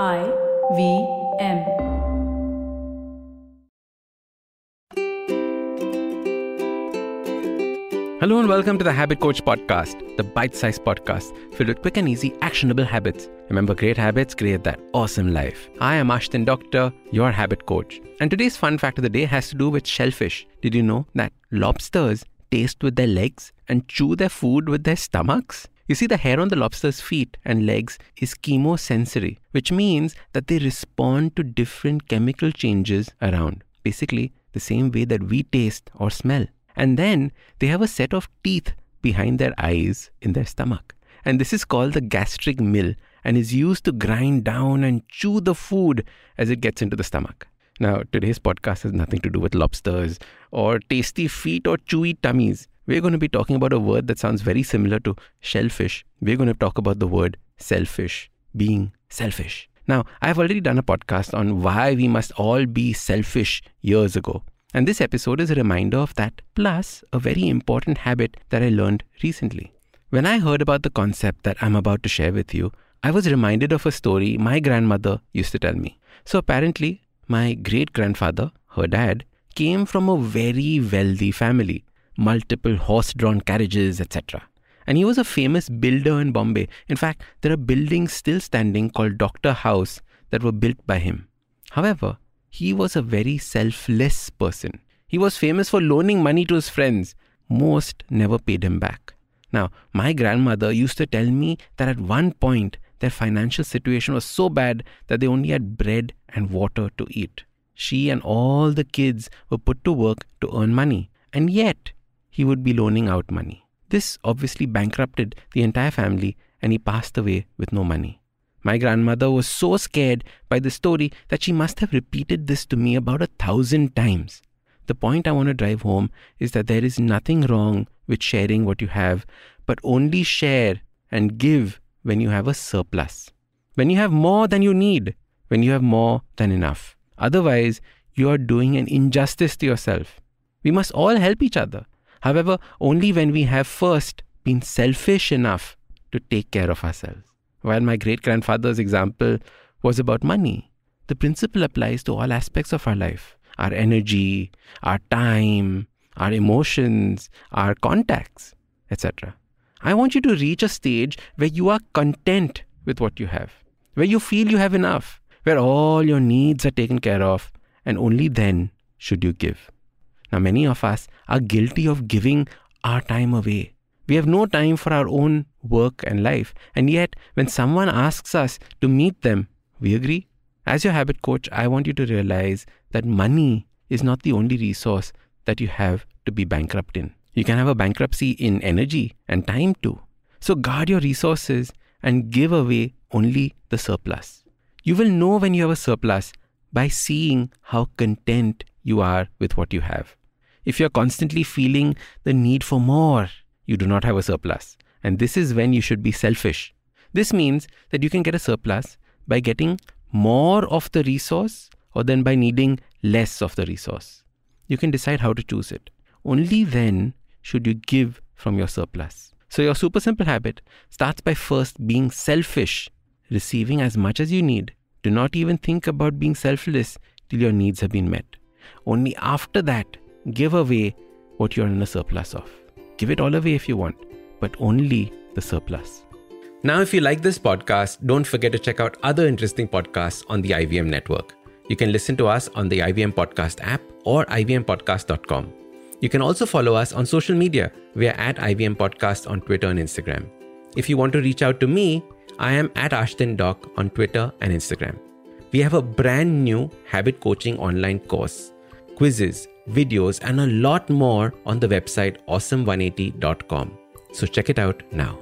I V M. Hello and welcome to the Habit Coach Podcast, the bite sized podcast filled with quick and easy, actionable habits. Remember, great habits create that awesome life. I am Ashdin Doctor, your habit coach. And today's fun fact of the day has to do with shellfish. Did you know that lobsters taste with their legs and chew their food with their stomachs? You see, the hair on the lobster's feet and legs is chemosensory, which means that they respond to different chemical changes around. Basically, the same way that we taste or smell. And then they have a set of teeth behind their eyes in their stomach. And this is called the gastric mill and is used to grind down and chew the food as it gets into the stomach. Now, today's podcast has nothing to do with lobsters or tasty feet or chewy tummies. We're going to be talking about a word that sounds very similar to shellfish. We're going to talk about the word selfish, being selfish. Now, I've already done a podcast on why we must all be selfish years ago. And this episode is a reminder of that, plus a very important habit that I learned recently. When I heard about the concept that I'm about to share with you, I was reminded of a story my grandmother used to tell me. So apparently, my great grandfather, her dad, came from a very wealthy family, multiple horse drawn carriages, etc. And he was a famous builder in Bombay. In fact, there are buildings still standing called Doctor House that were built by him. However, he was a very selfless person. He was famous for loaning money to his friends. Most never paid him back. Now, my grandmother used to tell me that at one point their financial situation was so bad that they only had bread and water to eat. She and all the kids were put to work to earn money, and yet he would be loaning out money. This obviously bankrupted the entire family, and he passed away with no money. My grandmother was so scared by the story that she must have repeated this to me about a thousand times. The point I want to drive home is that there is nothing wrong with sharing what you have, but only share and give when you have a surplus. When you have more than you need, when you have more than enough. Otherwise, you are doing an injustice to yourself. We must all help each other. However, only when we have first been selfish enough to take care of ourselves. While my great grandfather's example was about money, the principle applies to all aspects of our life our energy, our time, our emotions, our contacts, etc. I want you to reach a stage where you are content with what you have, where you feel you have enough, where all your needs are taken care of, and only then should you give. Now, many of us are guilty of giving our time away, we have no time for our own work and life. And yet, when someone asks us to meet them, we agree. As your habit coach, I want you to realize that money is not the only resource that you have to be bankrupt in. You can have a bankruptcy in energy and time too. So guard your resources and give away only the surplus. You will know when you have a surplus by seeing how content you are with what you have. If you're constantly feeling the need for more, you do not have a surplus. And this is when you should be selfish. This means that you can get a surplus by getting more of the resource or then by needing less of the resource. You can decide how to choose it. Only then should you give from your surplus. So, your super simple habit starts by first being selfish, receiving as much as you need. Do not even think about being selfless till your needs have been met. Only after that, give away what you're in a surplus of. Give it all away if you want, but only the surplus. Now, if you like this podcast, don't forget to check out other interesting podcasts on the IVM network. You can listen to us on the IVM Podcast app or ivmpodcast.com. You can also follow us on social media. We are at IVM Podcast on Twitter and Instagram. If you want to reach out to me, I am at Ashdin Doc on Twitter and Instagram. We have a brand new habit coaching online course, quizzes, videos, and a lot more on the website awesome180.com. So check it out now.